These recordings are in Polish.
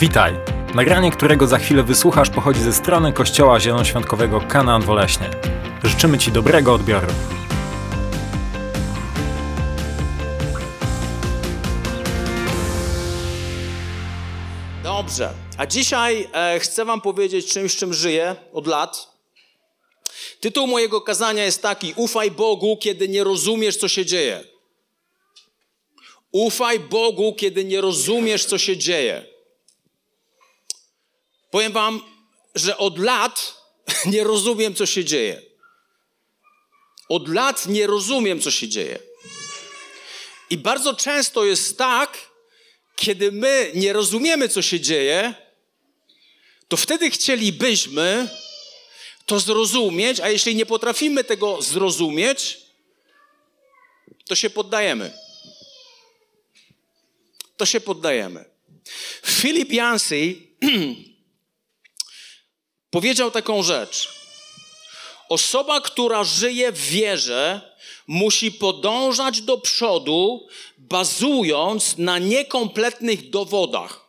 Witaj! Nagranie, którego za chwilę wysłuchasz, pochodzi ze strony Kościoła Zielonoświątkowego Kanaan Woleśnie. Życzymy Ci dobrego odbioru. Dobrze. A dzisiaj e, chcę Wam powiedzieć czymś, czym żyję od lat. Tytuł mojego kazania jest taki: Ufaj Bogu, kiedy nie rozumiesz, co się dzieje. Ufaj Bogu, kiedy nie rozumiesz, co się dzieje. Powiem Wam, że od lat nie rozumiem, co się dzieje. Od lat nie rozumiem, co się dzieje. I bardzo często jest tak, kiedy my nie rozumiemy, co się dzieje, to wtedy chcielibyśmy to zrozumieć, a jeśli nie potrafimy tego zrozumieć, to się poddajemy. To się poddajemy. Philip Yancey powiedział taką rzecz. Osoba, która żyje w wierze, musi podążać do przodu, bazując na niekompletnych dowodach.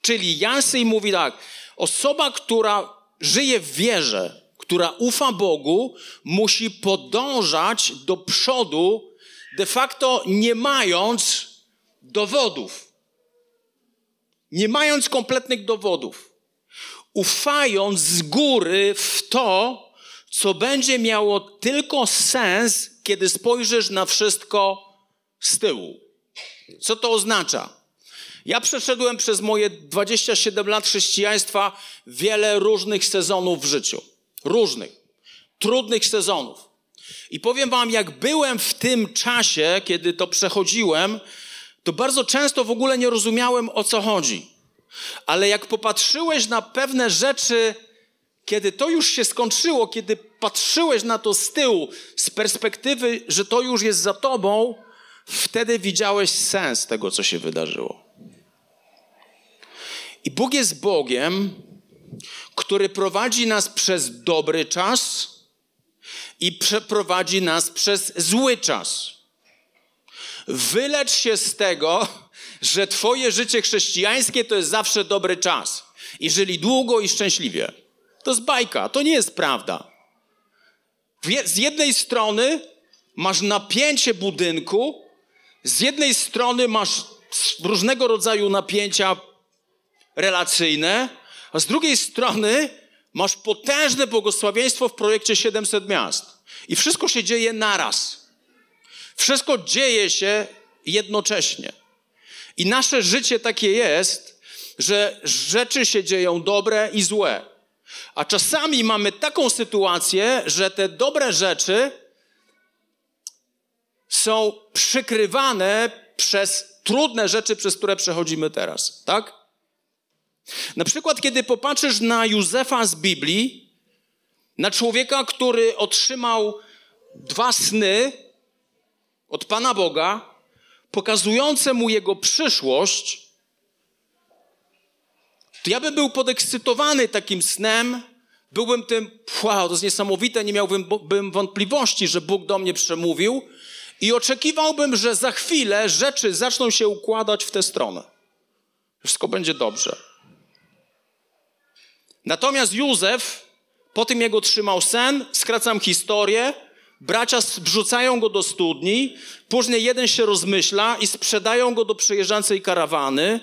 Czyli Jansej mówi tak: osoba, która żyje w wierze, która ufa Bogu, musi podążać do przodu, de facto nie mając dowodów. Nie mając kompletnych dowodów. Ufając z góry w to, co będzie miało tylko sens, kiedy spojrzysz na wszystko z tyłu. Co to oznacza? Ja przeszedłem przez moje 27 lat chrześcijaństwa wiele różnych sezonów w życiu. Różnych. Trudnych sezonów. I powiem Wam, jak byłem w tym czasie, kiedy to przechodziłem, to bardzo często w ogóle nie rozumiałem o co chodzi. Ale jak popatrzyłeś na pewne rzeczy, kiedy to już się skończyło, kiedy patrzyłeś na to z tyłu, z perspektywy, że to już jest za tobą, wtedy widziałeś sens tego, co się wydarzyło. I Bóg jest Bogiem, który prowadzi nas przez dobry czas i przeprowadzi nas przez zły czas. Wylecz się z tego, że Twoje życie chrześcijańskie to jest zawsze dobry czas. I żyli długo i szczęśliwie. To jest bajka, to nie jest prawda. Z jednej strony masz napięcie budynku, z jednej strony masz różnego rodzaju napięcia relacyjne, a z drugiej strony masz potężne błogosławieństwo w projekcie 700 miast. I wszystko się dzieje naraz. Wszystko dzieje się jednocześnie. I nasze życie takie jest, że rzeczy się dzieją dobre i złe. A czasami mamy taką sytuację, że te dobre rzeczy są przykrywane przez trudne rzeczy, przez które przechodzimy teraz, tak? Na przykład, kiedy popatrzysz na Józefa z Biblii, na człowieka, który otrzymał dwa sny od Pana Boga, pokazujące mu jego przyszłość, to ja bym był podekscytowany takim snem, byłbym tym, wow, to jest niesamowite, nie miałbym bym wątpliwości, że Bóg do mnie przemówił i oczekiwałbym, że za chwilę rzeczy zaczną się układać w tę stronę. Wszystko będzie dobrze. Natomiast Józef, po tym jak otrzymał sen, skracam historię, Bracia wrzucają go do studni, później jeden się rozmyśla i sprzedają go do przejeżdżającej karawany.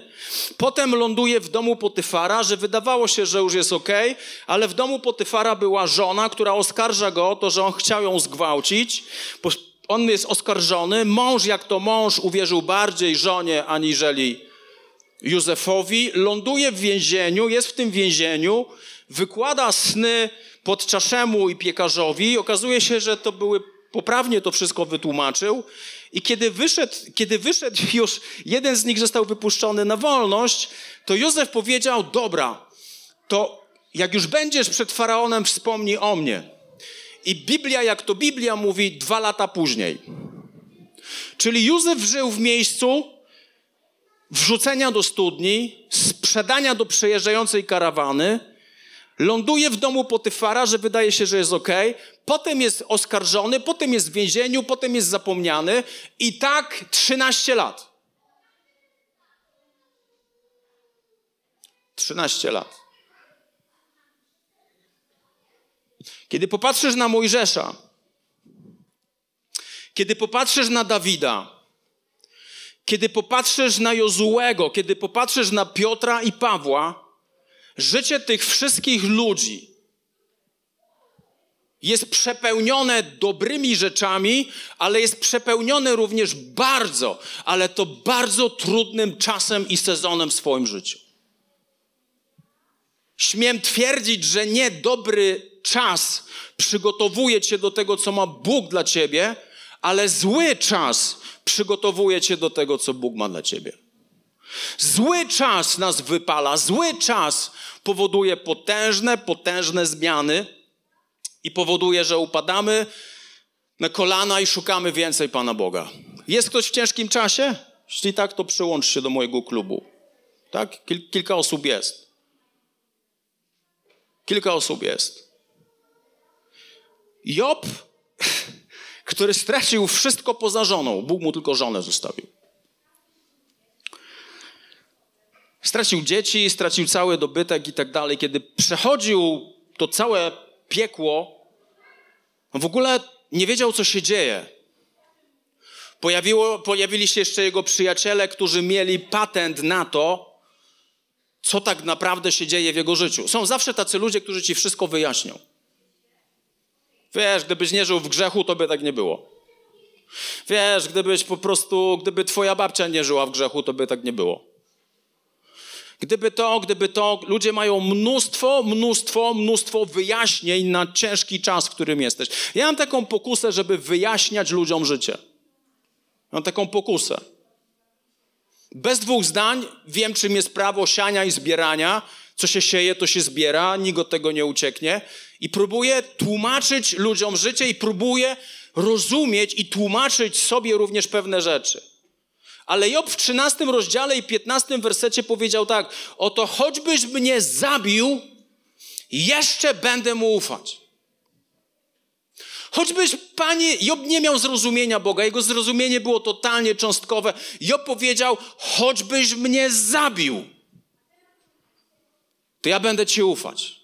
Potem ląduje w domu Potyfara, że wydawało się, że już jest ok, ale w domu Potyfara była żona, która oskarża go o to, że on chciał ją zgwałcić. On jest oskarżony. Mąż, jak to mąż, uwierzył bardziej żonie aniżeli Józefowi. Ląduje w więzieniu, jest w tym więzieniu, wykłada sny podczaszemu i piekarzowi. Okazuje się, że to były, poprawnie to wszystko wytłumaczył. I kiedy wyszedł, kiedy wyszedł już, jeden z nich został wypuszczony na wolność, to Józef powiedział, dobra, to jak już będziesz przed Faraonem, wspomnij o mnie. I Biblia, jak to Biblia mówi, dwa lata później. Czyli Józef żył w miejscu wrzucenia do studni, sprzedania do przejeżdżającej karawany, Ląduje w domu Potyfara, że wydaje się, że jest ok. Potem jest oskarżony, potem jest w więzieniu, potem jest zapomniany. I tak 13 lat. 13 lat. Kiedy popatrzysz na Mojżesza, kiedy popatrzysz na Dawida, kiedy popatrzysz na Jozułego, kiedy popatrzysz na Piotra i Pawła, życie tych wszystkich ludzi jest przepełnione dobrymi rzeczami, ale jest przepełnione również bardzo, ale to bardzo trudnym czasem i sezonem w swoim życiu. Śmiem twierdzić, że nie dobry czas przygotowuje cię do tego, co ma Bóg dla ciebie, ale zły czas przygotowuje cię do tego, co Bóg ma dla ciebie. Zły czas nas wypala, zły czas powoduje potężne, potężne zmiany i powoduje, że upadamy na kolana i szukamy więcej Pana Boga. Jest ktoś w ciężkim czasie? Jeśli tak, to przyłącz się do mojego klubu. Tak? Kil kilka osób jest. Kilka osób jest. Job, który stracił wszystko poza żoną, Bóg mu tylko żonę zostawił. Stracił dzieci, stracił cały dobytek i tak dalej. Kiedy przechodził to całe piekło, w ogóle nie wiedział, co się dzieje. Pojawiło, pojawili się jeszcze jego przyjaciele, którzy mieli patent na to, co tak naprawdę się dzieje w jego życiu. Są zawsze tacy ludzie, którzy ci wszystko wyjaśnią. Wiesz, gdybyś nie żył w grzechu, to by tak nie było. Wiesz, gdybyś po prostu, gdyby twoja babcia nie żyła w grzechu, to by tak nie było. Gdyby to, gdyby to, ludzie mają mnóstwo, mnóstwo, mnóstwo wyjaśnień na ciężki czas, w którym jesteś. Ja mam taką pokusę, żeby wyjaśniać ludziom życie. Mam taką pokusę. Bez dwóch zdań wiem, czym jest prawo siania i zbierania. Co się sieje, to się zbiera, nikt od tego nie ucieknie. I próbuję tłumaczyć ludziom życie i próbuję rozumieć i tłumaczyć sobie również pewne rzeczy. Ale Job w 13 rozdziale i 15 wersecie powiedział tak: Oto choćbyś mnie zabił, jeszcze będę mu ufać. Choćbyś, Panie, Job nie miał zrozumienia Boga, jego zrozumienie było totalnie cząstkowe. Job powiedział, choćbyś mnie zabił, to ja będę Ci ufać.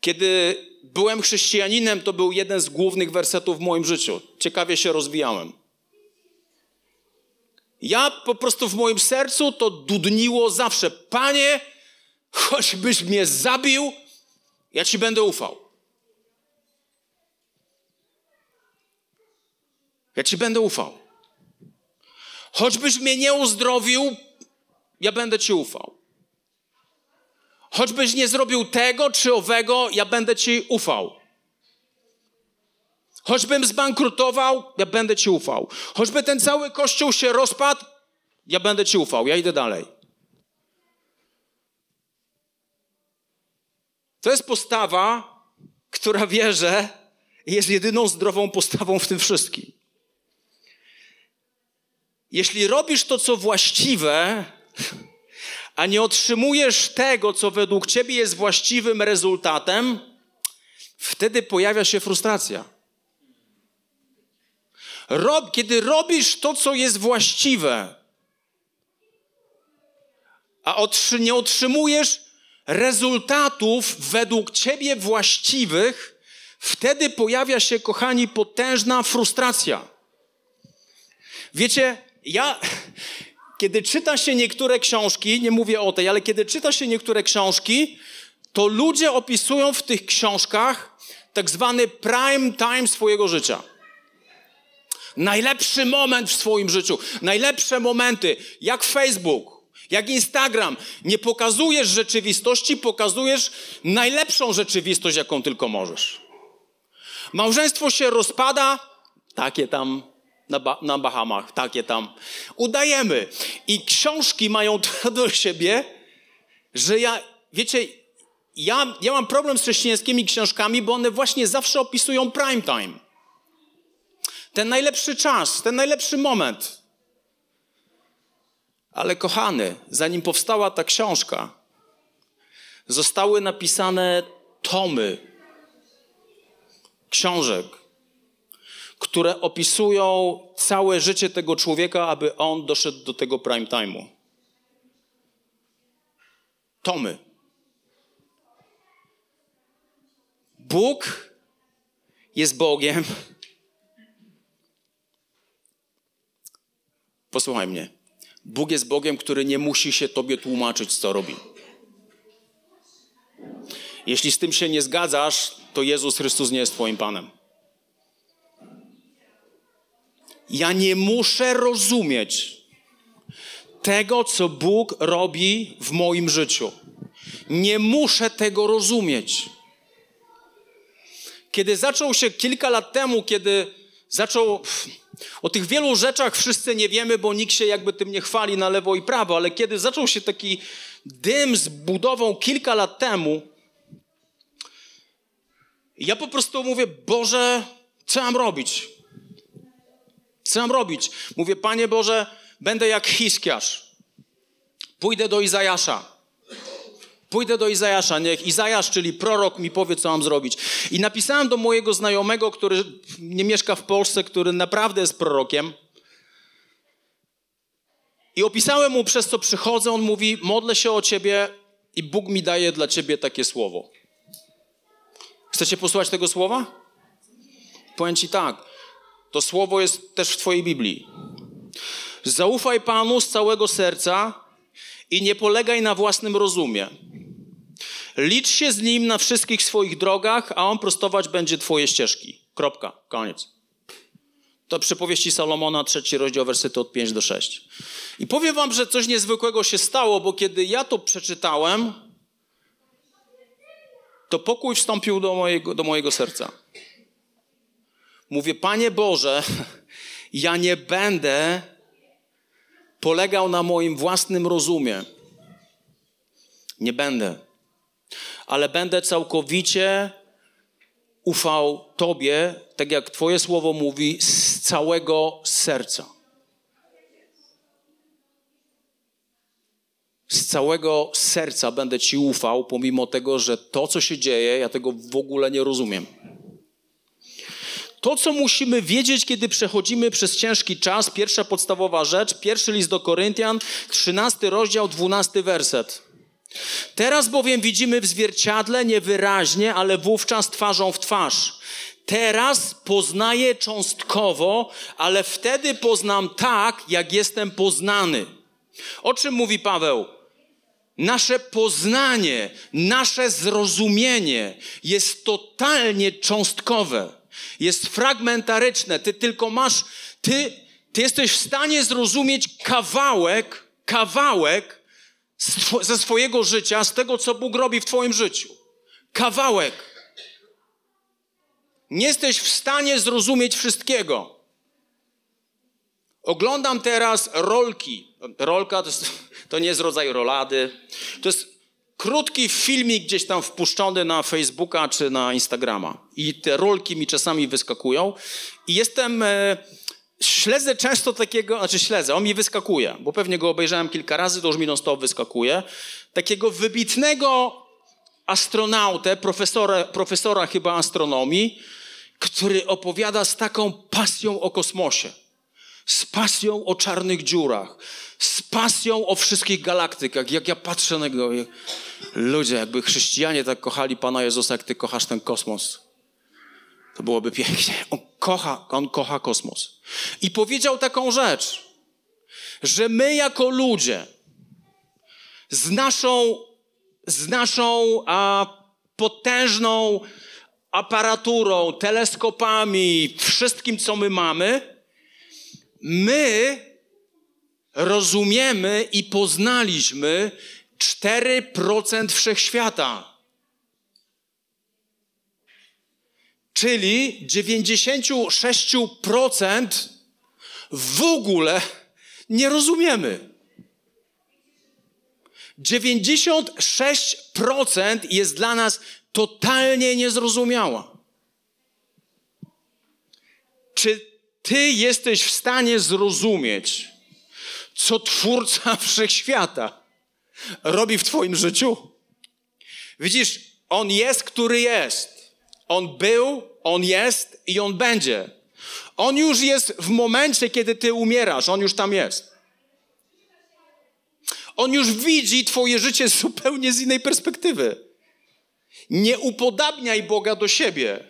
Kiedy byłem chrześcijaninem, to był jeden z głównych wersetów w moim życiu. Ciekawie się rozwijałem. Ja po prostu w moim sercu to dudniło zawsze. Panie, choćbyś mnie zabił, ja Ci będę ufał. Ja Ci będę ufał. Choćbyś mnie nie uzdrowił, ja będę Ci ufał. Choćbyś nie zrobił tego czy owego, ja będę Ci ufał. Choćbym zbankrutował, ja będę Ci ufał. Choćby ten cały kościół się rozpadł, ja będę Ci ufał. Ja idę dalej. To jest postawa, która wierzę, jest jedyną zdrową postawą w tym wszystkim. Jeśli robisz to, co właściwe, a nie otrzymujesz tego, co według ciebie jest właściwym rezultatem, wtedy pojawia się frustracja. Rob, kiedy robisz to, co jest właściwe, a otrzy, nie otrzymujesz rezultatów według ciebie właściwych, wtedy pojawia się, kochani, potężna frustracja. Wiecie, ja, kiedy czyta się niektóre książki, nie mówię o tej, ale kiedy czyta się niektóre książki, to ludzie opisują w tych książkach tak zwany prime time swojego życia. Najlepszy moment w swoim życiu, najlepsze momenty, jak Facebook, jak Instagram. Nie pokazujesz rzeczywistości, pokazujesz najlepszą rzeczywistość, jaką tylko możesz. Małżeństwo się rozpada, takie tam na, ba na Bahamach, takie tam. Udajemy. I książki mają to do siebie, że ja, wiecie, ja, ja mam problem z chrześcijańskimi książkami, bo one właśnie zawsze opisują prime time. Ten najlepszy czas, ten najlepszy moment. Ale kochany, zanim powstała ta książka, zostały napisane tomy książek, które opisują całe życie tego człowieka, aby on doszedł do tego prime time'u. To my. Bóg jest Bogiem. Posłuchaj mnie. Bóg jest Bogiem, który nie musi się tobie tłumaczyć, co robi. Jeśli z tym się nie zgadzasz, to Jezus Chrystus nie jest Twoim Panem. Ja nie muszę rozumieć tego, co Bóg robi w moim życiu. Nie muszę tego rozumieć. Kiedy zaczął się kilka lat temu, kiedy zaczął. O tych wielu rzeczach wszyscy nie wiemy, bo nikt się jakby tym nie chwali na lewo i prawo, ale kiedy zaczął się taki dym z budową kilka lat temu, ja po prostu mówię, Boże, co mam robić? Co mam robić? Mówię, Panie Boże, będę jak Hiskiarz. Pójdę do Izajasza. Pójdę do Izajasza, niech Izajasz, czyli prorok, mi powie, co mam zrobić. I napisałem do mojego znajomego, który nie mieszka w Polsce, który naprawdę jest prorokiem. I opisałem mu, przez co przychodzę. On mówi: Modlę się o ciebie, i Bóg mi daje dla ciebie takie słowo. Chcecie posłuchać tego słowa? Powiem ci tak. To słowo jest też w Twojej Biblii. Zaufaj Panu z całego serca i nie polegaj na własnym rozumie. Licz się z Nim na wszystkich swoich drogach, a On prostować będzie Twoje ścieżki. Kropka. Koniec. To przypowieści Salomona, trzeci rozdział, wersety od 5 do 6. I powiem wam, że coś niezwykłego się stało, bo kiedy ja to przeczytałem, to pokój wstąpił do mojego, do mojego serca. Mówię, Panie Boże, ja nie będę polegał na moim własnym rozumie. Nie będę. Ale będę całkowicie ufał Tobie, tak jak Twoje słowo mówi, z całego serca. z całego serca będę Ci ufał, pomimo tego, że to, co się dzieje, ja tego w ogóle nie rozumiem. To, co musimy wiedzieć, kiedy przechodzimy przez ciężki czas, pierwsza podstawowa rzecz, pierwszy list do Koryntian, 13 rozdział, 12 werset. Teraz bowiem widzimy w zwierciadle niewyraźnie, ale wówczas twarzą w twarz. Teraz poznaję cząstkowo, ale wtedy poznam tak, jak jestem poznany. O czym mówi Paweł? Nasze poznanie, nasze zrozumienie jest totalnie cząstkowe, jest fragmentaryczne. Ty tylko masz, ty, ty jesteś w stanie zrozumieć kawałek, kawałek ze swojego życia, z tego, co Bóg robi w Twoim życiu. Kawałek. Nie jesteś w stanie zrozumieć wszystkiego. Oglądam teraz rolki. Rolka to, jest, to nie jest rodzaj rolady. To jest krótki filmik gdzieś tam wpuszczony na Facebooka czy na Instagrama. I te rolki mi czasami wyskakują. I jestem. E, śledzę często takiego, znaczy śledzę, on mi wyskakuje, bo pewnie go obejrzałem kilka razy, to już mi non-stop wyskakuje. Takiego wybitnego astronautę, profesora, profesora chyba astronomii, który opowiada z taką pasją o kosmosie z pasją o czarnych dziurach, z pasją o wszystkich galaktykach. Jak ja patrzę na niego, ludzie, jakby chrześcijanie tak kochali Pana Jezusa, jak Ty kochasz ten kosmos, to byłoby pięknie. On kocha, on kocha kosmos. I powiedział taką rzecz, że my jako ludzie z naszą, z naszą a, potężną aparaturą, teleskopami, wszystkim, co my mamy, my rozumiemy i poznaliśmy 4% wszechświata. Czyli 96% w ogóle nie rozumiemy. 96% jest dla nas totalnie niezrozumiała. Czy ty jesteś w stanie zrozumieć, co Twórca Wszechświata robi w Twoim życiu. Widzisz, On jest, który jest. On był, On jest i On będzie. On już jest w momencie, kiedy Ty umierasz. On już tam jest. On już widzi Twoje życie zupełnie z innej perspektywy. Nie upodabniaj Boga do siebie.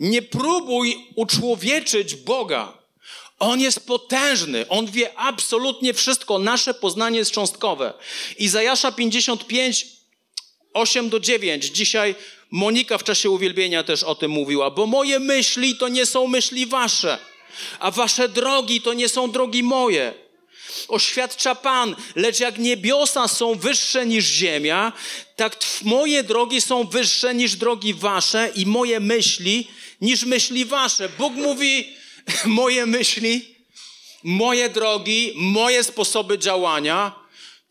Nie próbuj uczłowieczyć Boga. On jest potężny, on wie absolutnie wszystko. Nasze poznanie jest cząstkowe. Izajasza 55, 8 do 9. Dzisiaj Monika w czasie uwielbienia też o tym mówiła, bo moje myśli to nie są myśli wasze, a wasze drogi to nie są drogi moje. Oświadcza Pan, lecz jak niebiosa są wyższe niż ziemia, tak moje drogi są wyższe niż drogi wasze i moje myśli niż myśli wasze. Bóg mówi, moje myśli, moje drogi, moje sposoby działania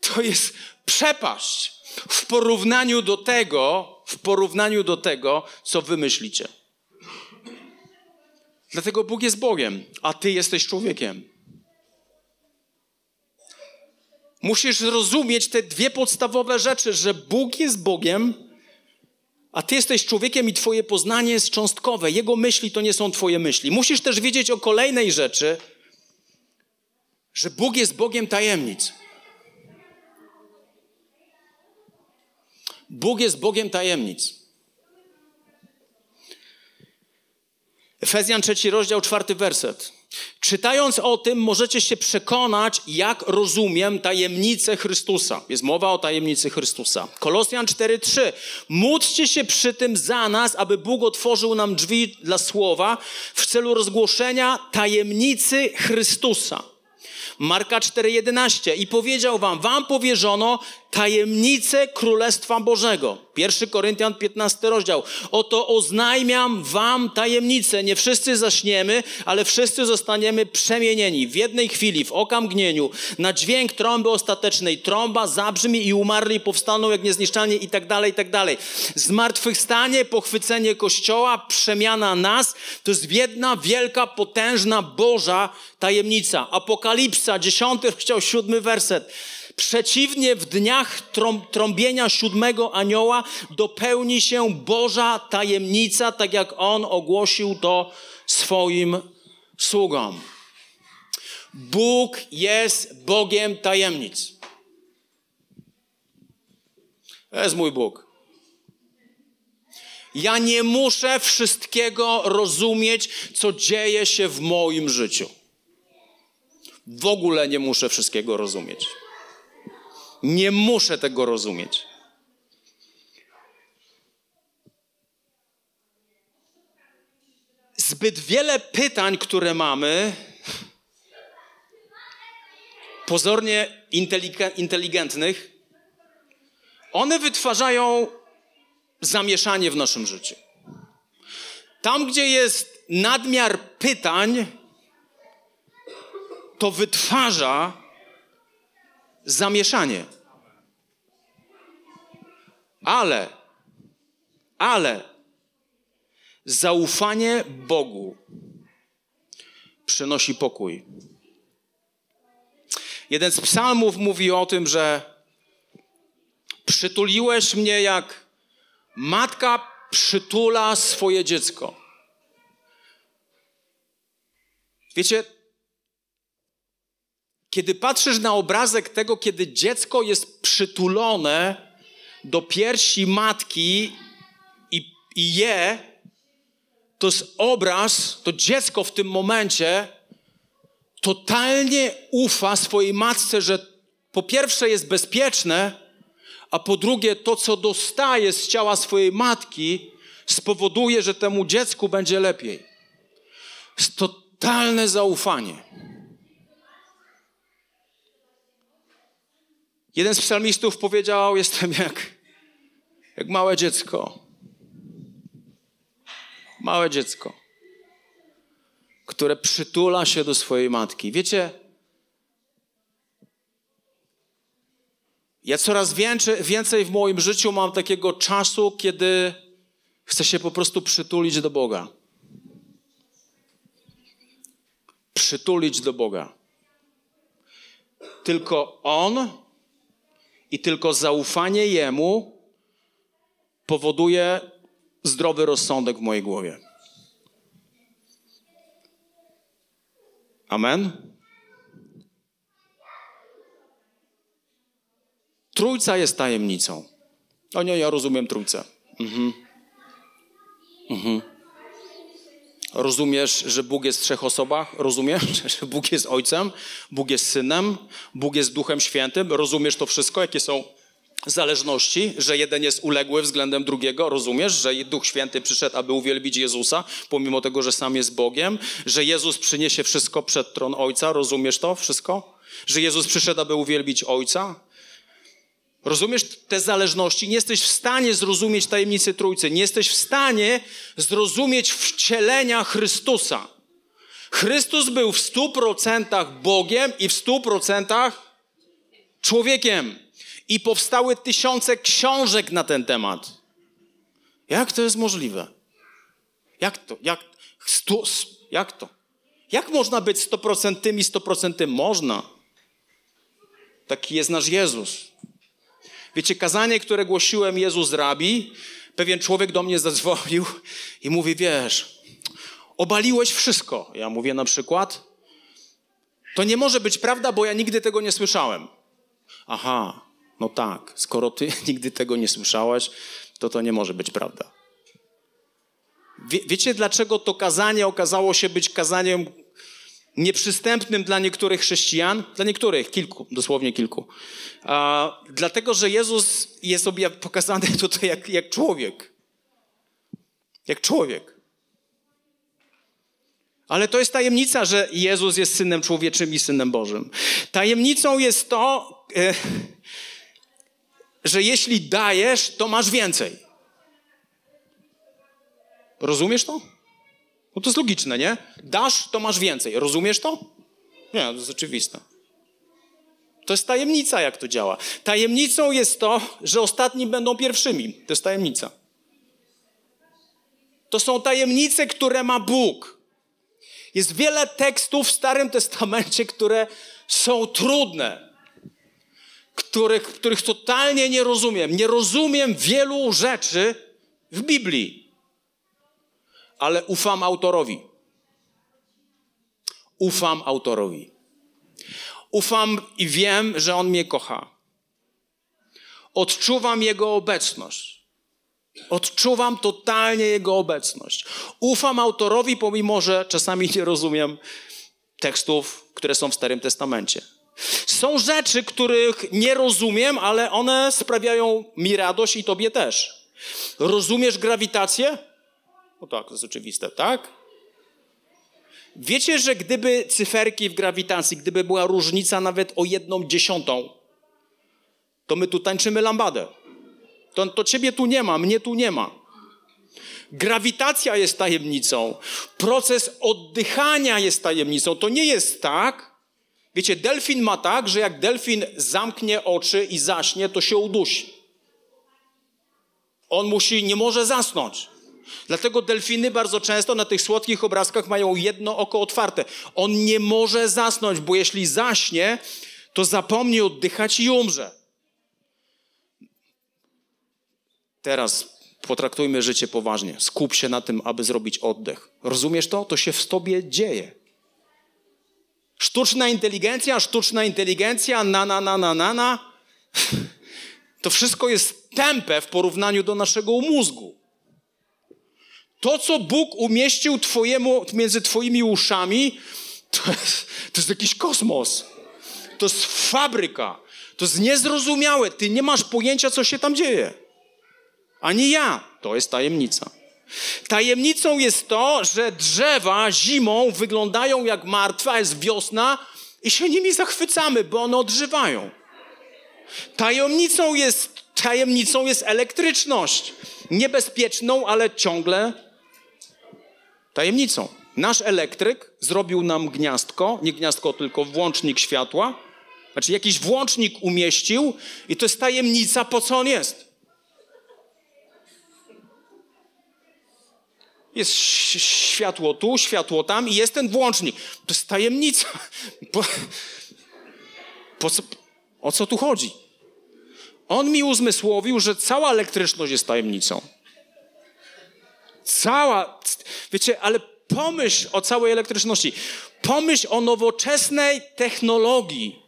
to jest przepaść w porównaniu do tego, w porównaniu do tego, co wy myślicie. Dlatego Bóg jest Bogiem, a ty jesteś człowiekiem. Musisz zrozumieć te dwie podstawowe rzeczy, że Bóg jest Bogiem, a ty jesteś człowiekiem i twoje poznanie jest cząstkowe. Jego myśli to nie są twoje myśli. Musisz też wiedzieć o kolejnej rzeczy, że Bóg jest Bogiem tajemnic. Bóg jest Bogiem tajemnic. Efezjan trzeci rozdział, czwarty werset. Czytając o tym, możecie się przekonać, jak rozumiem tajemnicę Chrystusa. Jest mowa o tajemnicy Chrystusa. Kolosjan 4:3. Módlcie się przy tym za nas, aby Bóg otworzył nam drzwi dla słowa w celu rozgłoszenia tajemnicy Chrystusa. Marka 4:11. I powiedział wam, wam powierzono tajemnice Królestwa Bożego. 1 Koryntian 15 rozdział. Oto oznajmiam wam tajemnicę. Nie wszyscy zaśniemy, ale wszyscy zostaniemy przemienieni w jednej chwili, w okamgnieniu, na dźwięk trąby ostatecznej. Trąba zabrzmi i umarli powstaną jak niezniszczalni i tak dalej, i tak dalej. Zmartwychwstanie, pochwycenie Kościoła, przemiana nas, to jest jedna, wielka, potężna Boża tajemnica. Apokalipsa, 10 rozdział, 7 werset. Przeciwnie, w dniach trąbienia siódmego anioła dopełni się Boża tajemnica, tak jak on ogłosił to swoim sługom. Bóg jest Bogiem tajemnic. To jest mój Bóg. Ja nie muszę wszystkiego rozumieć, co dzieje się w moim życiu. W ogóle nie muszę wszystkiego rozumieć. Nie muszę tego rozumieć. Zbyt wiele pytań, które mamy, pozornie inteligentnych, one wytwarzają zamieszanie w naszym życiu. Tam, gdzie jest nadmiar pytań, to wytwarza zamieszanie. Ale, ale zaufanie Bogu przynosi pokój. Jeden z psalmów mówi o tym, że przytuliłeś mnie jak matka przytula swoje dziecko. Wiecie, kiedy patrzysz na obrazek tego, kiedy dziecko jest przytulone do piersi matki i, i je, to jest obraz, to dziecko w tym momencie totalnie ufa swojej matce, że po pierwsze jest bezpieczne, a po drugie to, co dostaje z ciała swojej matki, spowoduje, że temu dziecku będzie lepiej. Jest totalne zaufanie. Jeden z psalmistów powiedział: Jestem jak, jak małe dziecko. Małe dziecko, które przytula się do swojej matki. Wiecie, ja coraz więcej, więcej w moim życiu mam takiego czasu, kiedy chcę się po prostu przytulić do Boga. Przytulić do Boga. Tylko On i tylko zaufanie Jemu powoduje zdrowy rozsądek w mojej głowie. Amen? Trójca jest tajemnicą. O nie, ja rozumiem trójcę. Mhm. Mhm. Rozumiesz, że Bóg jest w trzech osobach? Rozumiesz, że Bóg jest Ojcem, Bóg jest Synem, Bóg jest Duchem Świętym? Rozumiesz to wszystko? Jakie są zależności, że jeden jest uległy względem drugiego? Rozumiesz, że Duch Święty przyszedł, aby uwielbić Jezusa, pomimo tego, że sam jest Bogiem? Że Jezus przyniesie wszystko przed tron Ojca? Rozumiesz to wszystko? Że Jezus przyszedł, aby uwielbić Ojca? Rozumiesz te zależności? Nie jesteś w stanie zrozumieć tajemnicy Trójcy. Nie jesteś w stanie zrozumieć wcielenia Chrystusa. Chrystus był w stu procentach Bogiem i w stu procentach człowiekiem. I powstały tysiące książek na ten temat. Jak to jest możliwe? Jak to? Jak, stu, jak to? Jak można być sto procentym i sto procentym? Można. Taki jest nasz Jezus. Wiecie, kazanie, które głosiłem Jezus rabi, pewien człowiek do mnie zadzwonił i mówi, wiesz, obaliłeś wszystko. Ja mówię na przykład, to nie może być prawda, bo ja nigdy tego nie słyszałem. Aha, no tak, skoro ty nigdy tego nie słyszałeś, to to nie może być prawda. Wie, wiecie, dlaczego to kazanie okazało się być kazaniem nieprzystępnym dla niektórych chrześcijan, dla niektórych, kilku, dosłownie kilku. A, dlatego, że Jezus jest sobie pokazany tutaj jak, jak człowiek. Jak człowiek. Ale to jest tajemnica, że Jezus jest synem człowieczym i synem Bożym. Tajemnicą jest to, e, że jeśli dajesz, to masz więcej. Rozumiesz to? No to jest logiczne, nie? Dasz, to masz więcej. Rozumiesz to? Nie, to jest oczywiste. To jest tajemnica, jak to działa. Tajemnicą jest to, że ostatni będą pierwszymi. To jest tajemnica. To są tajemnice, które ma Bóg. Jest wiele tekstów w Starym Testamencie, które są trudne, których, których totalnie nie rozumiem. Nie rozumiem wielu rzeczy w Biblii ale ufam autorowi. Ufam autorowi. Ufam i wiem, że on mnie kocha. Odczuwam jego obecność. Odczuwam totalnie jego obecność. Ufam autorowi, pomimo że czasami nie rozumiem tekstów, które są w Starym Testamencie. Są rzeczy, których nie rozumiem, ale one sprawiają mi radość i tobie też. Rozumiesz grawitację? No tak, to jest oczywiste, tak? Wiecie, że gdyby cyferki w grawitacji, gdyby była różnica nawet o jedną dziesiątą, to my tu tańczymy lambadę. To, to ciebie tu nie ma, mnie tu nie ma. Grawitacja jest tajemnicą. Proces oddychania jest tajemnicą. To nie jest tak. Wiecie, delfin ma tak, że jak delfin zamknie oczy i zaśnie, to się udusi. On musi, nie może zasnąć. Dlatego delfiny bardzo często na tych słodkich obrazkach mają jedno oko otwarte. On nie może zasnąć, bo jeśli zaśnie, to zapomni oddychać i umrze. Teraz potraktujmy życie poważnie. Skup się na tym, aby zrobić oddech. Rozumiesz to? To się w tobie dzieje. Sztuczna inteligencja, sztuczna inteligencja, na, na, na, na, na, na. To wszystko jest tępe w porównaniu do naszego mózgu. To, co Bóg umieścił twojemu, między Twoimi uszami, to jest, to jest jakiś kosmos. To jest fabryka. To jest niezrozumiałe. Ty nie masz pojęcia, co się tam dzieje. Ani ja. To jest tajemnica. Tajemnicą jest to, że drzewa zimą wyglądają jak martwe, jest wiosna i się nimi zachwycamy, bo one odżywają. Tajemnicą jest, tajemnicą jest elektryczność. Niebezpieczną, ale ciągle tajemnicą. Nasz elektryk zrobił nam gniazdko, nie gniazdko, tylko włącznik światła. Znaczy jakiś włącznik umieścił i to jest tajemnica, po co on jest. Jest światło tu, światło tam i jest ten włącznik. To jest tajemnica. Po, po co, o co tu chodzi? On mi uzmysłowił, że cała elektryczność jest tajemnicą. Cała, wiecie, ale pomyśl o całej elektryczności. Pomyśl o nowoczesnej technologii.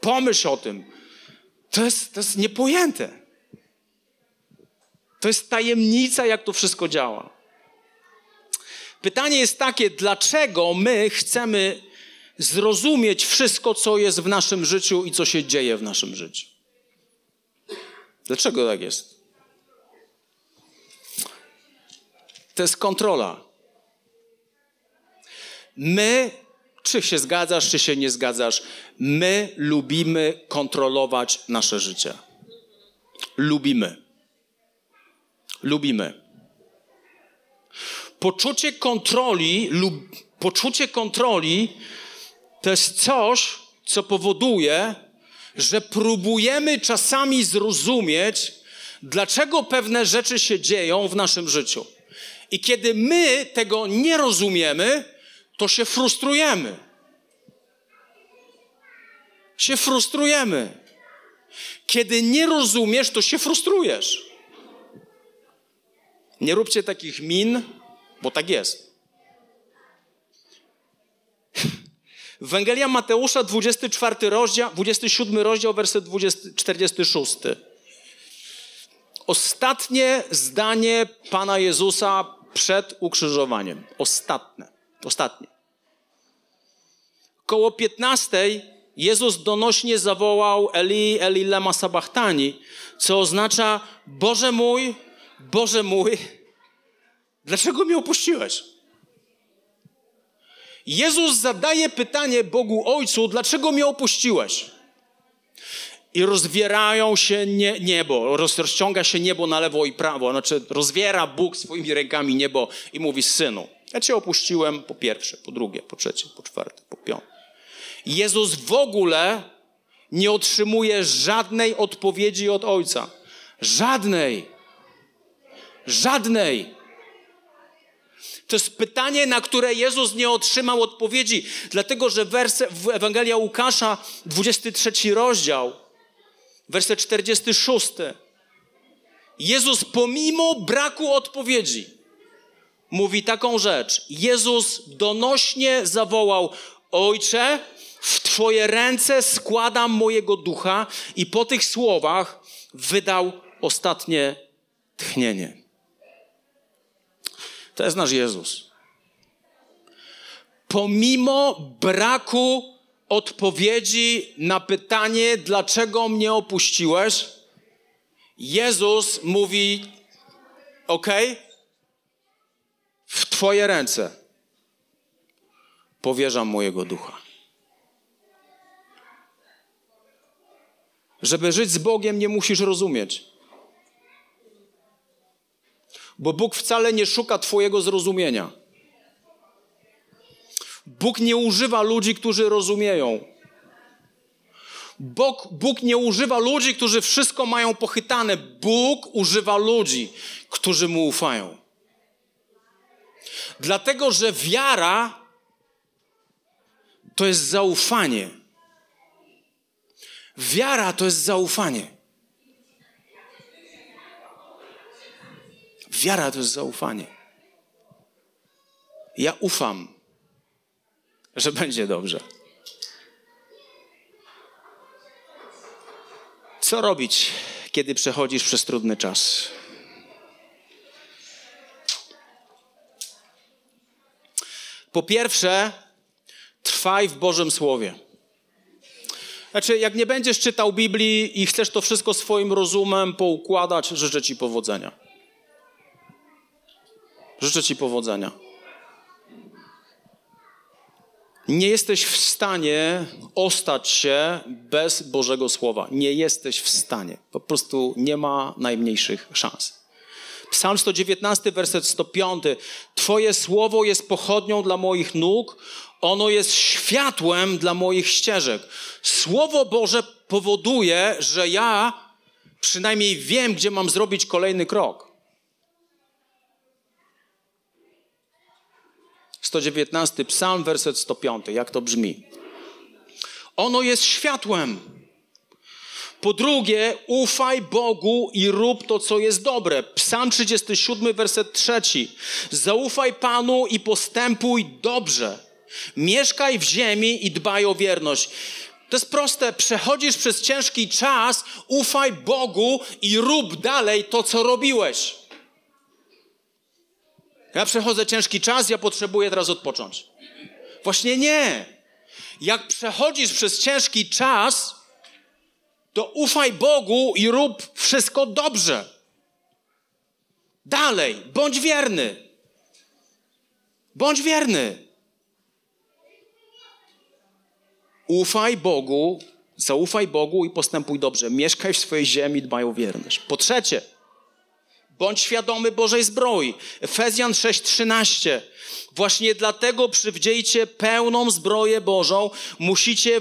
Pomyśl o tym. To jest, to jest niepojęte. To jest tajemnica, jak to wszystko działa. Pytanie jest takie, dlaczego my chcemy zrozumieć wszystko, co jest w naszym życiu i co się dzieje w naszym życiu? Dlaczego tak jest? To jest kontrola. My, czy się zgadzasz, czy się nie zgadzasz, my lubimy kontrolować nasze życie. Lubimy. Lubimy. Poczucie kontroli lub poczucie kontroli to jest coś, co powoduje, że próbujemy czasami zrozumieć, dlaczego pewne rzeczy się dzieją w naszym życiu. I kiedy my tego nie rozumiemy, to się frustrujemy. Się frustrujemy. Kiedy nie rozumiesz, to się frustrujesz. Nie róbcie takich min, bo tak jest. Ewangelia Mateusza, 24 rozdział, 27 rozdział, werset 20, 46. Ostatnie zdanie Pana Jezusa przed ukrzyżowaniem. Ostatnie. Ostatnie. Koło 15 Jezus donośnie zawołał Eli, Eli lema sabachtani, co oznacza Boże mój, Boże mój, dlaczego mnie opuściłeś? Jezus zadaje pytanie Bogu Ojcu, dlaczego mnie opuściłeś? I rozwierają się nie, niebo, rozciąga się niebo na lewo i prawo. Znaczy, rozwiera Bóg swoimi rękami niebo i mówi: Synu, ja cię opuściłem po pierwsze, po drugie, po trzecie, po czwarte, po piąte. Jezus w ogóle nie otrzymuje żadnej odpowiedzi od Ojca. Żadnej. Żadnej. To jest pytanie, na które Jezus nie otrzymał odpowiedzi, dlatego że werse, w Ewangelia Łukasza, 23 rozdział, werset 46. Jezus pomimo braku odpowiedzi mówi taką rzecz. Jezus donośnie zawołał: Ojcze, w Twoje ręce składam mojego ducha, i po tych słowach wydał ostatnie tchnienie. To jest nasz Jezus. Pomimo braku odpowiedzi na pytanie, dlaczego mnie opuściłeś, Jezus mówi: OK, w Twoje ręce powierzam mojego ducha. Żeby żyć z Bogiem, nie musisz rozumieć. Bo Bóg wcale nie szuka Twojego zrozumienia. Bóg nie używa ludzi, którzy rozumieją. Bóg, Bóg nie używa ludzi, którzy wszystko mają pochytane. Bóg używa ludzi, którzy mu ufają. Dlatego, że wiara to jest zaufanie. Wiara to jest zaufanie. Wiara to jest zaufanie. Ja ufam, że będzie dobrze. Co robić, kiedy przechodzisz przez trudny czas? Po pierwsze, trwaj w Bożym Słowie. Znaczy, jak nie będziesz czytał Biblii i chcesz to wszystko swoim rozumem poukładać, życzę Ci powodzenia. Życzę Ci powodzenia. Nie jesteś w stanie ostać się bez Bożego Słowa. Nie jesteś w stanie. Po prostu nie ma najmniejszych szans. Psalm 119, werset 105. Twoje słowo jest pochodnią dla moich nóg, ono jest światłem dla moich ścieżek. Słowo Boże powoduje, że ja przynajmniej wiem, gdzie mam zrobić kolejny krok. 119 psalm, werset 105. Jak to brzmi? Ono jest światłem. Po drugie, ufaj Bogu i rób to, co jest dobre. Psalm 37, werset 3. Zaufaj Panu i postępuj dobrze. Mieszkaj w ziemi i dbaj o wierność. To jest proste. Przechodzisz przez ciężki czas, ufaj Bogu i rób dalej to, co robiłeś. Ja przechodzę ciężki czas, ja potrzebuję teraz odpocząć. Właśnie nie. Jak przechodzisz przez ciężki czas, to ufaj Bogu i rób wszystko dobrze. Dalej, bądź wierny. Bądź wierny. Ufaj Bogu, zaufaj Bogu i postępuj dobrze. Mieszkaj w swojej ziemi, dbaj o wierność. Po trzecie, bądź świadomy Bożej zbroi. Efezjan 6:13. Właśnie dlatego przywdziejcie pełną zbroję Bożą. Musicie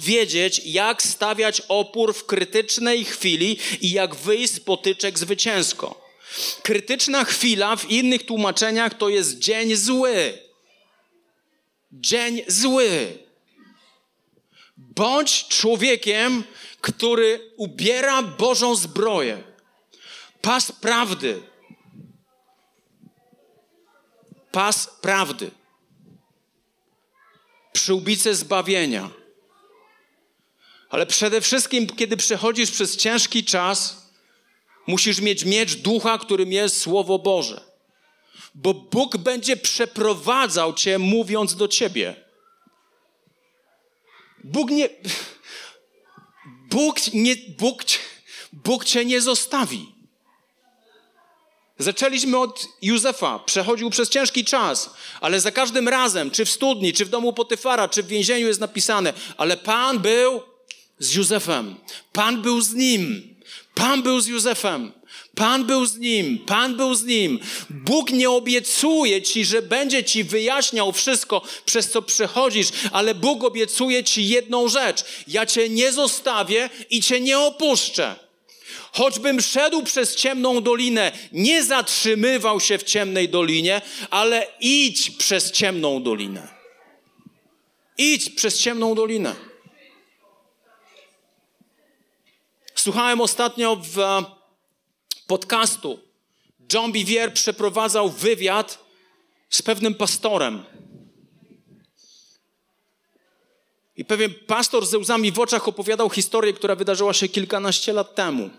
wiedzieć, jak stawiać opór w krytycznej chwili i jak wyjść z potyczek zwycięsko. Krytyczna chwila w innych tłumaczeniach to jest dzień zły. Dzień zły. Bądź człowiekiem, który ubiera Bożą zbroję. Pas prawdy. Pas prawdy. Przyłbice zbawienia. Ale przede wszystkim, kiedy przechodzisz przez ciężki czas, musisz mieć miecz ducha, którym jest Słowo Boże. Bo Bóg będzie przeprowadzał cię, mówiąc do ciebie. Bóg nie. Bóg, nie, Bóg, Bóg cię nie zostawi. Zaczęliśmy od Józefa, przechodził przez ciężki czas, ale za każdym razem, czy w studni, czy w domu Potyfara, czy w więzieniu jest napisane, ale Pan był z Józefem, Pan był z nim, Pan był z Józefem. Pan był z nim, Pan był z nim. Bóg nie obiecuje ci, że będzie ci wyjaśniał wszystko, przez co przechodzisz, ale Bóg obiecuje ci jedną rzecz: ja cię nie zostawię i cię nie opuszczę. Choćbym szedł przez ciemną dolinę, nie zatrzymywał się w ciemnej dolinie, ale idź przez ciemną dolinę. Idź przez ciemną dolinę. Słuchałem ostatnio w podcastu. John Bivier przeprowadzał wywiad z pewnym pastorem. I pewien pastor ze łzami w oczach opowiadał historię, która wydarzyła się kilkanaście lat temu.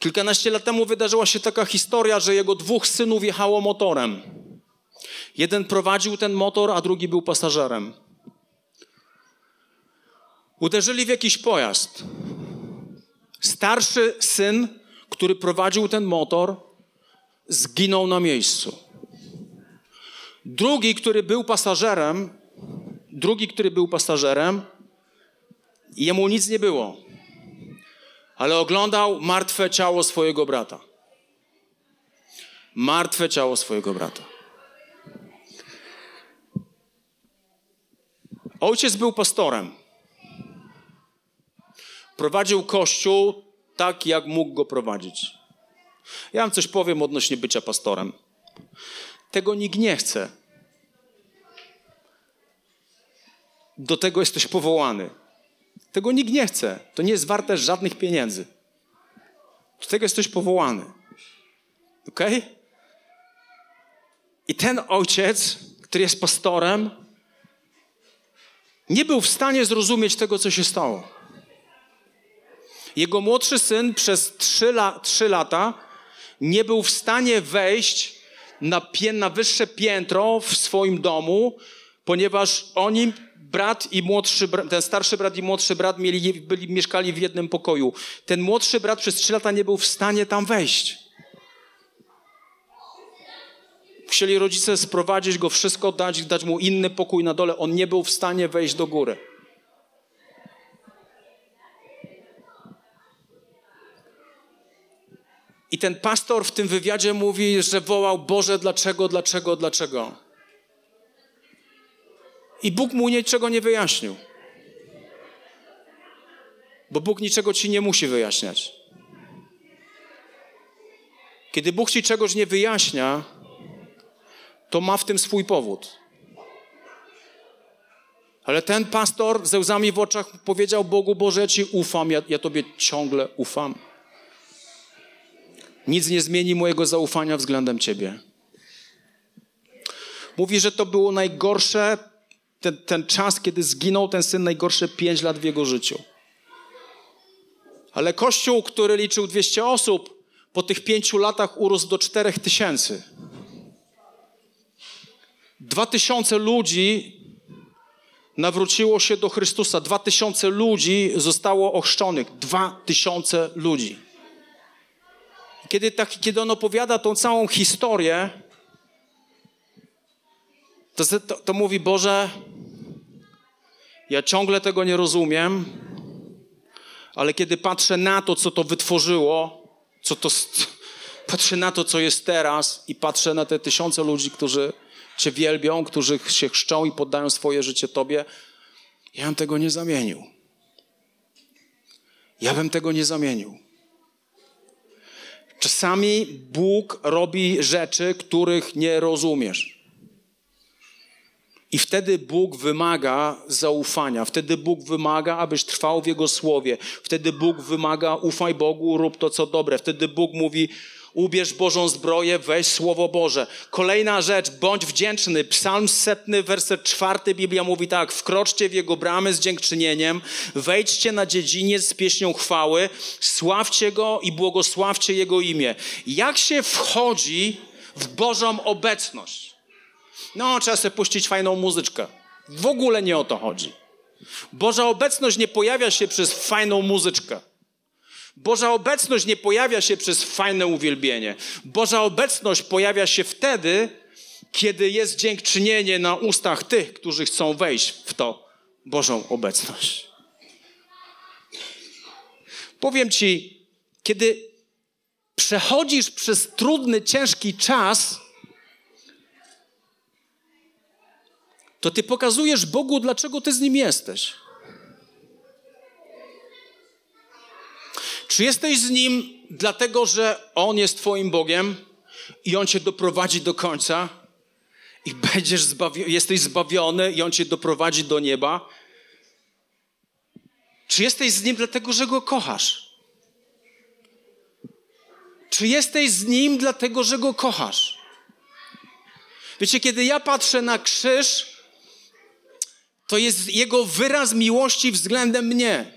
Kilkanaście lat temu wydarzyła się taka historia, że jego dwóch synów jechało motorem. Jeden prowadził ten motor, a drugi był pasażerem. Uderzyli w jakiś pojazd. Starszy syn, który prowadził ten motor, zginął na miejscu. Drugi, który był pasażerem, drugi, który był pasażerem, jemu nic nie było, ale oglądał martwe ciało swojego brata. Martwe ciało swojego brata. Ojciec był pastorem. Prowadził kościół tak, jak mógł go prowadzić. Ja wam coś powiem odnośnie bycia pastorem. Tego nikt nie chce. Do tego jesteś powołany. Tego nikt nie chce. To nie jest warte żadnych pieniędzy. Do tego jesteś powołany. Ok? I ten ojciec, który jest pastorem, nie był w stanie zrozumieć tego, co się stało. Jego młodszy syn przez trzy, la, trzy lata nie był w stanie wejść na, pię, na wyższe piętro w swoim domu, ponieważ oni, brat i młodszy, ten starszy brat i młodszy brat mieli, byli, mieszkali w jednym pokoju. Ten młodszy brat przez trzy lata nie był w stanie tam wejść. Musieli rodzice sprowadzić go, wszystko dać, dać mu inny pokój na dole. On nie był w stanie wejść do góry. I ten pastor w tym wywiadzie mówi, że wołał: Boże, dlaczego, dlaczego, dlaczego? I Bóg mu niczego nie wyjaśnił. Bo Bóg niczego ci nie musi wyjaśniać. Kiedy Bóg ci czegoś nie wyjaśnia, to ma w tym swój powód. Ale ten pastor ze łzami w oczach powiedział Bogu: Boże, ja Ci ufam, ja, ja Tobie ciągle ufam. Nic nie zmieni mojego zaufania względem Ciebie. Mówi, że to było najgorsze ten, ten czas, kiedy zginął ten syn, najgorsze pięć lat w jego życiu. Ale kościół, który liczył 200 osób, po tych pięciu latach urósł do czterech tysięcy. Dwa tysiące ludzi nawróciło się do Chrystusa. Dwa tysiące ludzi zostało ochrzczonych. Dwa tysiące ludzi. Kiedy, tak, kiedy on opowiada tą całą historię, to, to, to mówi, Boże, ja ciągle tego nie rozumiem, ale kiedy patrzę na to, co to wytworzyło, co to, patrzę na to, co jest teraz i patrzę na te tysiące ludzi, którzy Cię wielbią, którzy się chrzczą i poddają swoje życie Tobie, ja bym tego nie zamienił. Ja bym tego nie zamienił. Czasami Bóg robi rzeczy, których nie rozumiesz. I wtedy Bóg wymaga zaufania, wtedy Bóg wymaga, abyś trwał w Jego słowie, wtedy Bóg wymaga, ufaj Bogu, rób to, co dobre, wtedy Bóg mówi, ubierz Bożą zbroję, weź Słowo Boże. Kolejna rzecz, bądź wdzięczny. Psalm setny, werset czwarty, Biblia mówi tak, wkroczcie w Jego bramy z dziękczynieniem, wejdźcie na dziedziniec z pieśnią chwały, sławcie Go i błogosławcie Jego imię. Jak się wchodzi w Bożą obecność? No, trzeba sobie puścić fajną muzyczkę. W ogóle nie o to chodzi. Boża obecność nie pojawia się przez fajną muzyczkę. Boża obecność nie pojawia się przez fajne uwielbienie. Boża obecność pojawia się wtedy, kiedy jest dziękczynienie na ustach tych, którzy chcą wejść w to Bożą obecność. Powiem Ci, kiedy przechodzisz przez trudny, ciężki czas, to Ty pokazujesz Bogu, dlaczego Ty z Nim jesteś. Czy jesteś z Nim dlatego, że On jest Twoim Bogiem i On Cię doprowadzi do końca i będziesz zbawi- jesteś zbawiony i On Cię doprowadzi do nieba? Czy jesteś z Nim dlatego, że Go kochasz? Czy jesteś z Nim dlatego, że Go kochasz? Wiecie, kiedy ja patrzę na krzyż, to jest Jego wyraz miłości względem mnie.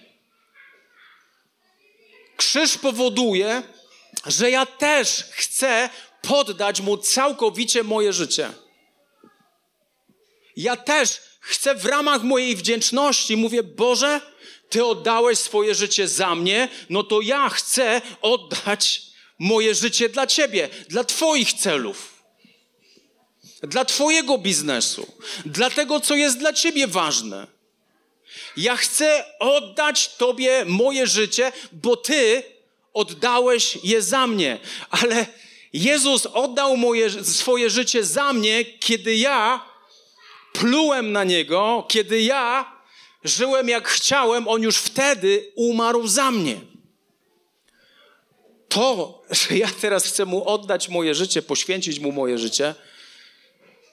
Krzyż powoduje, że ja też chcę poddać Mu całkowicie moje życie. Ja też chcę w ramach mojej wdzięczności, mówię, Boże, Ty oddałeś swoje życie za mnie, no to ja chcę oddać moje życie dla Ciebie, dla Twoich celów, dla Twojego biznesu, dla tego, co jest dla Ciebie ważne. Ja chcę oddać Tobie moje życie, bo Ty oddałeś je za mnie. Ale Jezus oddał moje, swoje życie za mnie, kiedy ja plułem na Niego, kiedy ja żyłem jak chciałem, On już wtedy umarł za mnie. To, że ja teraz chcę Mu oddać moje życie, poświęcić Mu moje życie,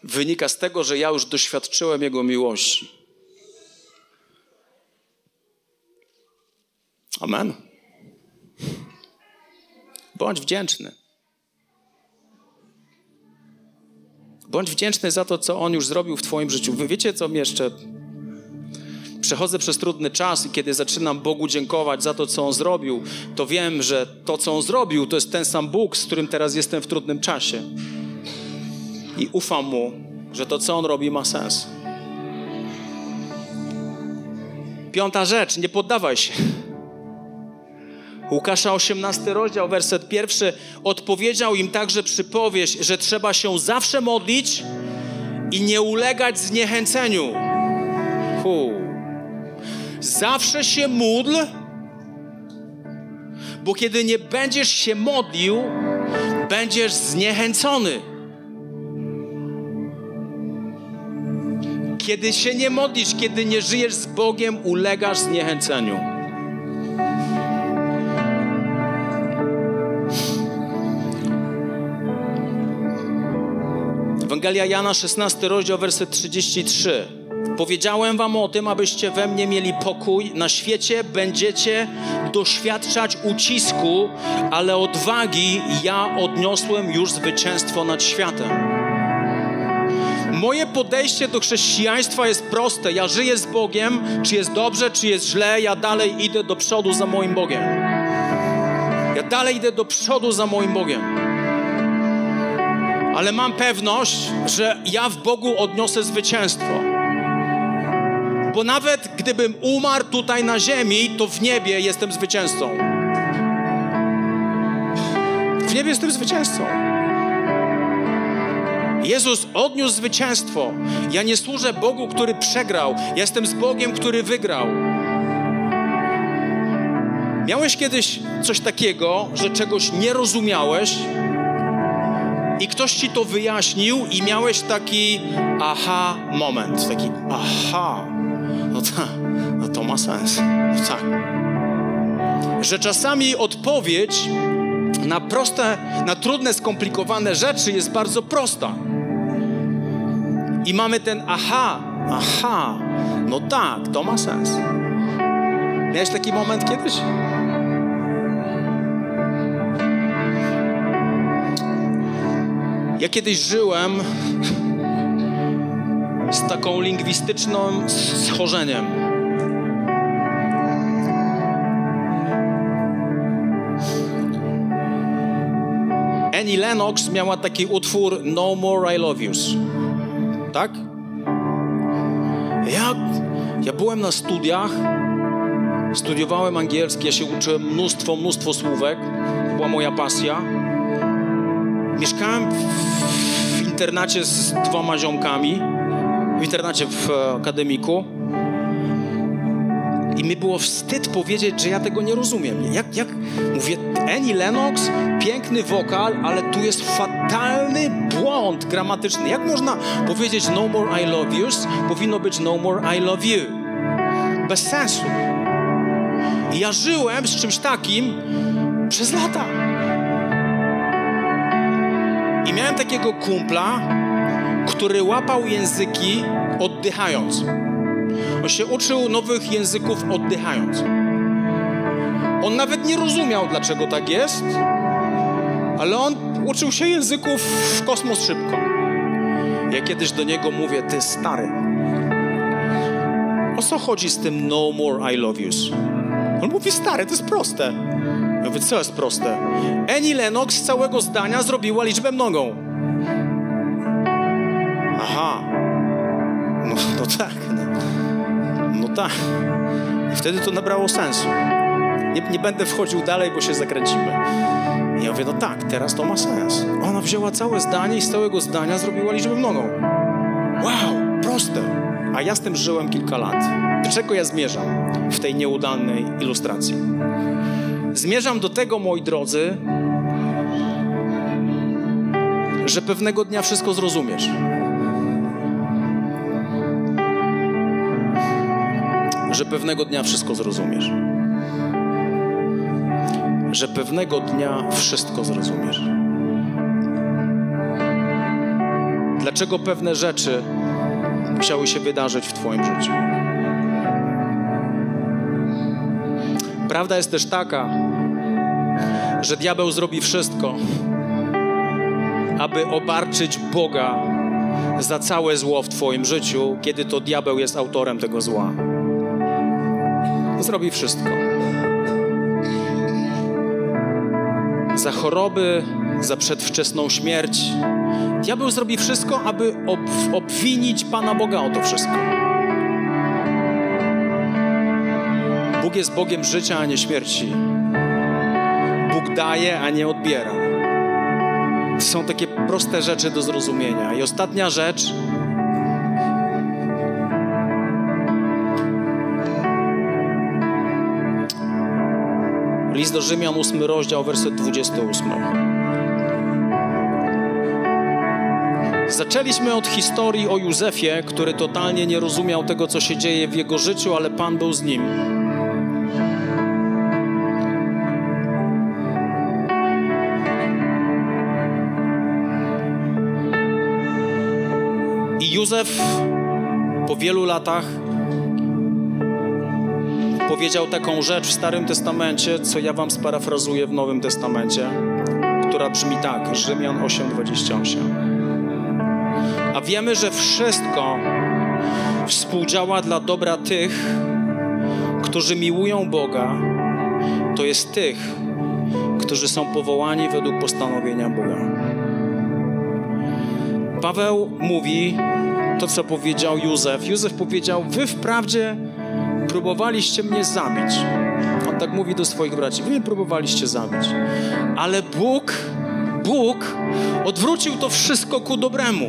wynika z tego, że ja już doświadczyłem Jego miłości. Amen. Bądź wdzięczny. Bądź wdzięczny za to, co On już zrobił w Twoim życiu. Wy wiecie, co jeszcze? Przechodzę przez trudny czas i kiedy zaczynam Bogu dziękować za to, co On zrobił, to wiem, że to, co On zrobił, to jest ten sam Bóg, z którym teraz jestem w trudnym czasie. I ufam Mu, że to, co On robi, ma sens. Piąta rzecz, nie poddawaj się. Łukasza 18 rozdział, werset pierwszy. Odpowiedział im także przypowieść, że trzeba się zawsze modlić i nie ulegać zniechęceniu. Hu. Zawsze się módl, bo kiedy nie będziesz się modlił, będziesz zniechęcony. Kiedy się nie modlisz, kiedy nie żyjesz z Bogiem, ulegasz zniechęceniu. Ewangelia Jana, 16 rozdział, werset 33. Powiedziałem wam o tym, abyście we mnie mieli pokój. Na świecie będziecie doświadczać ucisku, ale odwagi ja odniosłem już zwycięstwo nad światem. Moje podejście do chrześcijaństwa jest proste. Ja żyję z Bogiem, czy jest dobrze, czy jest źle, ja dalej idę do przodu za moim Bogiem. Ja dalej idę do przodu za moim Bogiem. Ale mam pewność, że ja w Bogu odniosę zwycięstwo. Bo nawet gdybym umarł tutaj na ziemi, to w niebie jestem zwycięzcą. W niebie jestem zwycięzcą. Jezus odniósł zwycięstwo. Ja nie służę Bogu, który przegrał. Jestem z Bogiem, który wygrał. Miałeś kiedyś coś takiego, że czegoś nie rozumiałeś i ktoś ci to wyjaśnił i miałeś taki aha moment, taki aha, no tak, no to ma sens, no tak. Że czasami odpowiedź na proste, na trudne, skomplikowane rzeczy jest bardzo prosta. I mamy ten aha, aha, no tak, to ma sens. Miałeś taki moment kiedyś? Ja kiedyś żyłem z taką lingwistyczną schorzeniem. Annie Lennox miała taki utwór No More I Love Yous. Tak? Ja, ja byłem na studiach, studiowałem angielski, ja się uczyłem mnóstwo, mnóstwo słówek. To była moja pasja. Mieszkałem w internacie z dwoma ziomkami, w internacie w akademiku. I mi było wstyd powiedzieć, że ja tego nie rozumiem. Jak, jak mówię, Annie Lennox, piękny wokal, ale tu jest fatalny błąd gramatyczny. Jak można powiedzieć no more I love you? Powinno być no more I love you. Bez sensu. I ja żyłem z czymś takim przez lata. I miałem takiego kumpla, który łapał języki oddychając. On się uczył nowych języków oddychając. On nawet nie rozumiał, dlaczego tak jest, ale on uczył się języków w kosmos szybko. Ja kiedyś do niego mówię, ty stary, o co chodzi z tym no more I love yous? On mówi, stary, to jest proste. Ja mówię, co jest proste? Annie Lennox z całego zdania zrobiła liczbę mnogą. Aha. No, no tak. Tak. I wtedy to nabrało sensu. Nie, nie będę wchodził dalej, bo się zakręcimy. I ja mówię, no tak, teraz to ma sens. Ona wzięła całe zdanie i z całego zdania zrobiła liczbę mnogą. Wow, proste. A ja z tym żyłem kilka lat. Do czego ja zmierzam w tej nieudanej ilustracji? Zmierzam do tego, moi drodzy, że pewnego dnia wszystko zrozumiesz. Że pewnego dnia wszystko zrozumiesz. Że pewnego dnia wszystko zrozumiesz. Dlaczego pewne rzeczy musiały się wydarzyć w Twoim życiu? Prawda jest też taka, że diabeł zrobi wszystko, aby obarczyć Boga za całe zło w Twoim życiu, kiedy to diabeł jest autorem tego zła. Zrobi wszystko. Za choroby, za przedwczesną śmierć. Diabeł zrobi wszystko, aby ob- obwinić Pana Boga o to wszystko. Bóg jest Bogiem życia, a nie śmierci. Bóg daje, a nie odbiera. To są takie proste rzeczy do zrozumienia. I ostatnia rzecz. List do Rzymian, 8 rozdział, werset 28. Zaczęliśmy od historii o Józefie, który totalnie nie rozumiał tego, co się dzieje w jego życiu, ale Pan był z nim. I Józef po wielu latach powiedział taką rzecz w Starym Testamencie, co ja wam sparafrazuję w Nowym Testamencie, która brzmi tak, Rzymian 8:28. A wiemy, że wszystko współdziała dla dobra tych, którzy miłują Boga, to jest tych, którzy są powołani według postanowienia Boga. Paweł mówi to, co powiedział Józef. Józef powiedział: Wy wprawdzie próbowaliście mnie zabić. On tak mówi do swoich braci: Wy mnie próbowaliście zabić, ale Bóg, Bóg odwrócił to wszystko ku dobremu.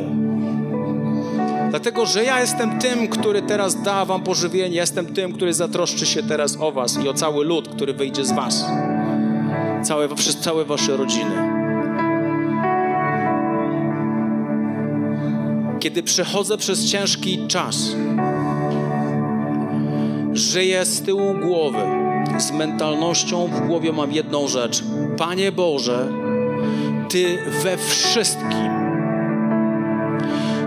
Dlatego, że ja jestem tym, który teraz da wam pożywienie, jestem tym, który zatroszczy się teraz o was i o cały lud, który wyjdzie z was. Całe, przez całe wasze rodziny. Kiedy przechodzę przez ciężki czas, żyję z tyłu głowy, z mentalnością w głowie mam jedną rzecz. Panie Boże, Ty we wszystkim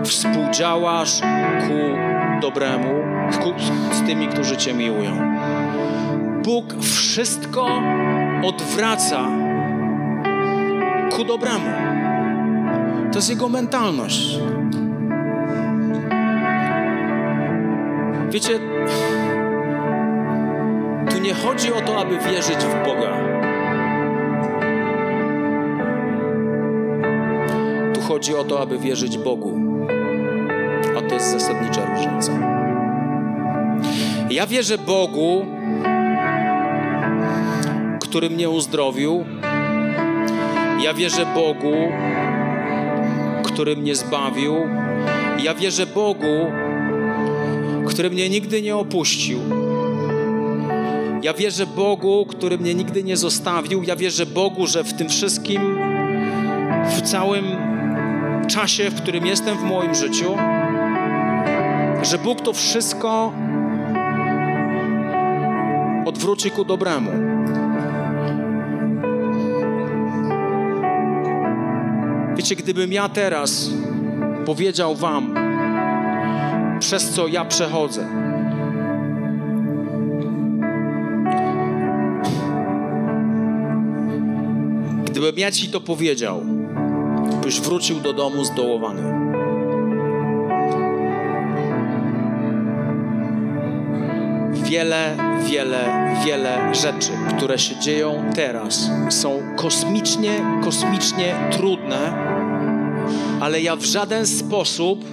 współdziałasz ku dobremu, ku, z tymi, którzy Cię miłują. Bóg wszystko odwraca ku dobremu. To jest Jego mentalność. Wiecie, chodzi o to, aby wierzyć w Boga. Tu chodzi o to, aby wierzyć Bogu. A to jest zasadnicza różnica. Ja wierzę Bogu, który mnie uzdrowił. Ja wierzę Bogu, który mnie zbawił. Ja wierzę Bogu, który mnie nigdy nie opuścił. Ja wierzę Bogu, który mnie nigdy nie zostawił. Ja wierzę Bogu, że w tym wszystkim, w całym czasie, w którym jestem w moim życiu, że Bóg to wszystko odwróci ku dobremu. Wiecie, gdybym ja teraz powiedział Wam, przez co ja przechodzę, gdybym ja Ci to powiedział, byś wrócił do domu zdołowany. Wiele, wiele, wiele rzeczy, które się dzieją teraz, są kosmicznie, kosmicznie trudne, ale ja w żaden sposób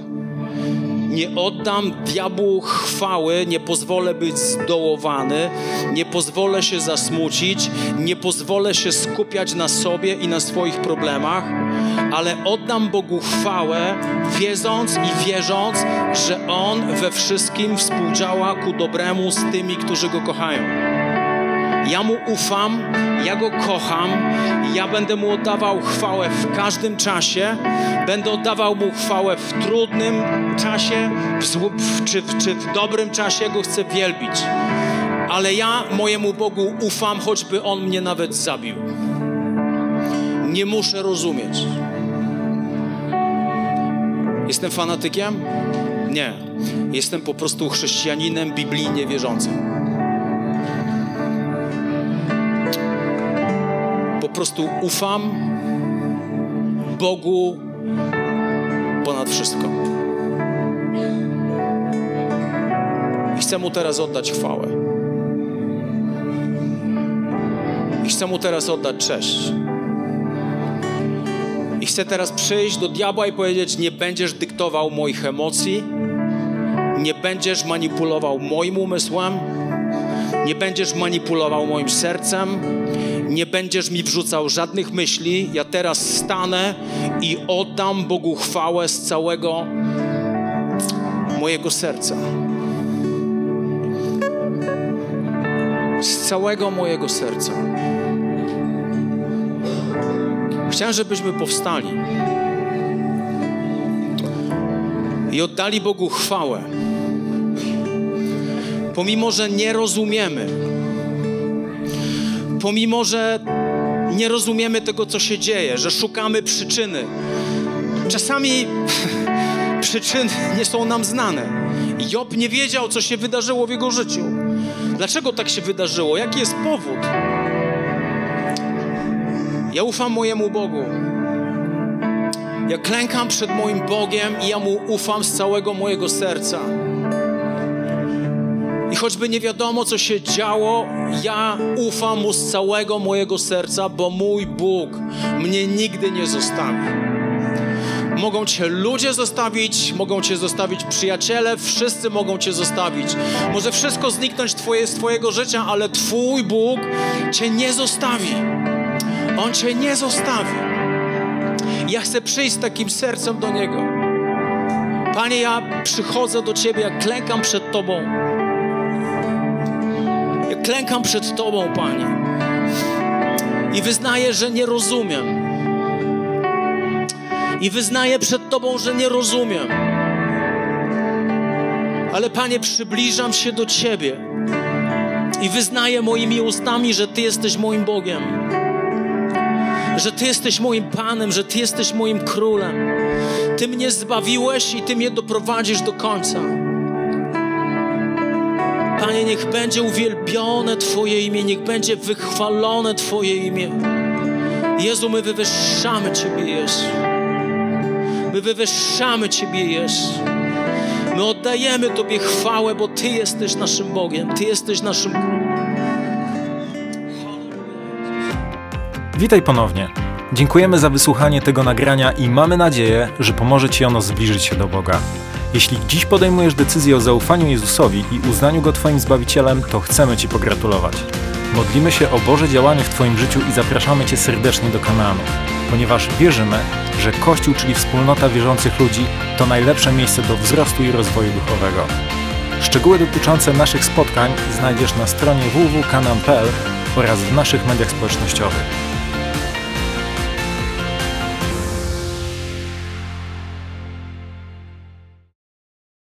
nie oddam diabłu chwały, nie pozwolę być zdołowany, nie pozwolę się zasmucić, nie pozwolę się skupiać na sobie i na swoich problemach, ale oddam Bogu chwałę, wiedząc i wierząc, że On we wszystkim współdziała ku dobremu z tymi, którzy Go kochają. Ja Mu ufam, ja Go kocham, ja będę Mu oddawał chwałę w każdym czasie, będę oddawał Mu chwałę w trudnym czasie w zł- w, czy, czy w dobrym czasie Go chcę wielbić. Ale ja mojemu Bogu ufam, choćby On mnie nawet zabił. Nie muszę rozumieć. Jestem fanatykiem? Nie. Jestem po prostu chrześcijaninem biblijnie wierzącym. Prostu ufam Bogu ponad wszystko. I chcę Mu teraz oddać chwałę. I chcę Mu teraz oddać cześć. I chcę teraz przyjść do diabła i powiedzieć: Nie będziesz dyktował moich emocji, nie będziesz manipulował moim umysłem, nie będziesz manipulował moim sercem, nie będziesz mi wrzucał żadnych myśli. Ja teraz stanę i oddam Bogu chwałę z całego mojego serca. Z całego mojego serca. Chciałem, żebyśmy powstali i oddali Bogu chwałę. Pomimo, że nie rozumiemy, pomimo, że nie rozumiemy tego, co się dzieje, że szukamy przyczyny. Czasami przyczyny nie są nam znane. Job nie wiedział, co się wydarzyło w jego życiu. Dlaczego tak się wydarzyło? Jaki jest powód? Ja ufam mojemu Bogu. Ja klękam przed moim Bogiem i ja Mu ufam z całego mojego serca. Choćby nie wiadomo, co się działo, ja ufam Mu z całego mojego serca, bo mój Bóg mnie nigdy nie zostawi. Mogą Cię ludzie zostawić, mogą Cię zostawić przyjaciele, wszyscy mogą Cię zostawić. Może wszystko zniknąć twoje, z Twojego życia, ale Twój Bóg Cię nie zostawi. On Cię nie zostawi. Ja chcę przyjść z takim sercem do Niego. Panie, ja przychodzę do Ciebie, ja klękam przed Tobą. Klękam przed Tobą, Panie. I wyznaję, że nie rozumiem. I wyznaję przed Tobą, że nie rozumiem. Ale Panie, przybliżam się do Ciebie i wyznaję moimi ustami, że Ty jesteś moim Bogiem, że Ty jesteś moim Panem, że Ty jesteś moim Królem. Ty mnie zbawiłeś i Ty mnie doprowadzisz do końca. Panie, niech będzie uwielbione Twoje imię, niech będzie wychwalone Twoje imię. Jezu, my wywyższamy Ciebie, Jezu. My wywyższamy Ciebie, Jezu. My oddajemy Tobie chwałę, bo Ty jesteś naszym Bogiem, Ty jesteś naszym królem. Witaj ponownie. Dziękujemy za wysłuchanie tego nagrania i mamy nadzieję, że pomoże Ci ono zbliżyć się do Boga. Jeśli dziś podejmujesz decyzję o zaufaniu Jezusowi i uznaniu Go Twoim Zbawicielem, to chcemy Ci pogratulować. Modlimy się o Boże działanie w Twoim życiu i zapraszamy Cię serdecznie do Kanaanu, ponieważ wierzymy, że Kościół, czyli wspólnota wierzących ludzi, to najlepsze miejsce do wzrostu i rozwoju duchowego. Szczegóły dotyczące naszych spotkań znajdziesz na stronie www.kanan.pl oraz w naszych mediach społecznościowych.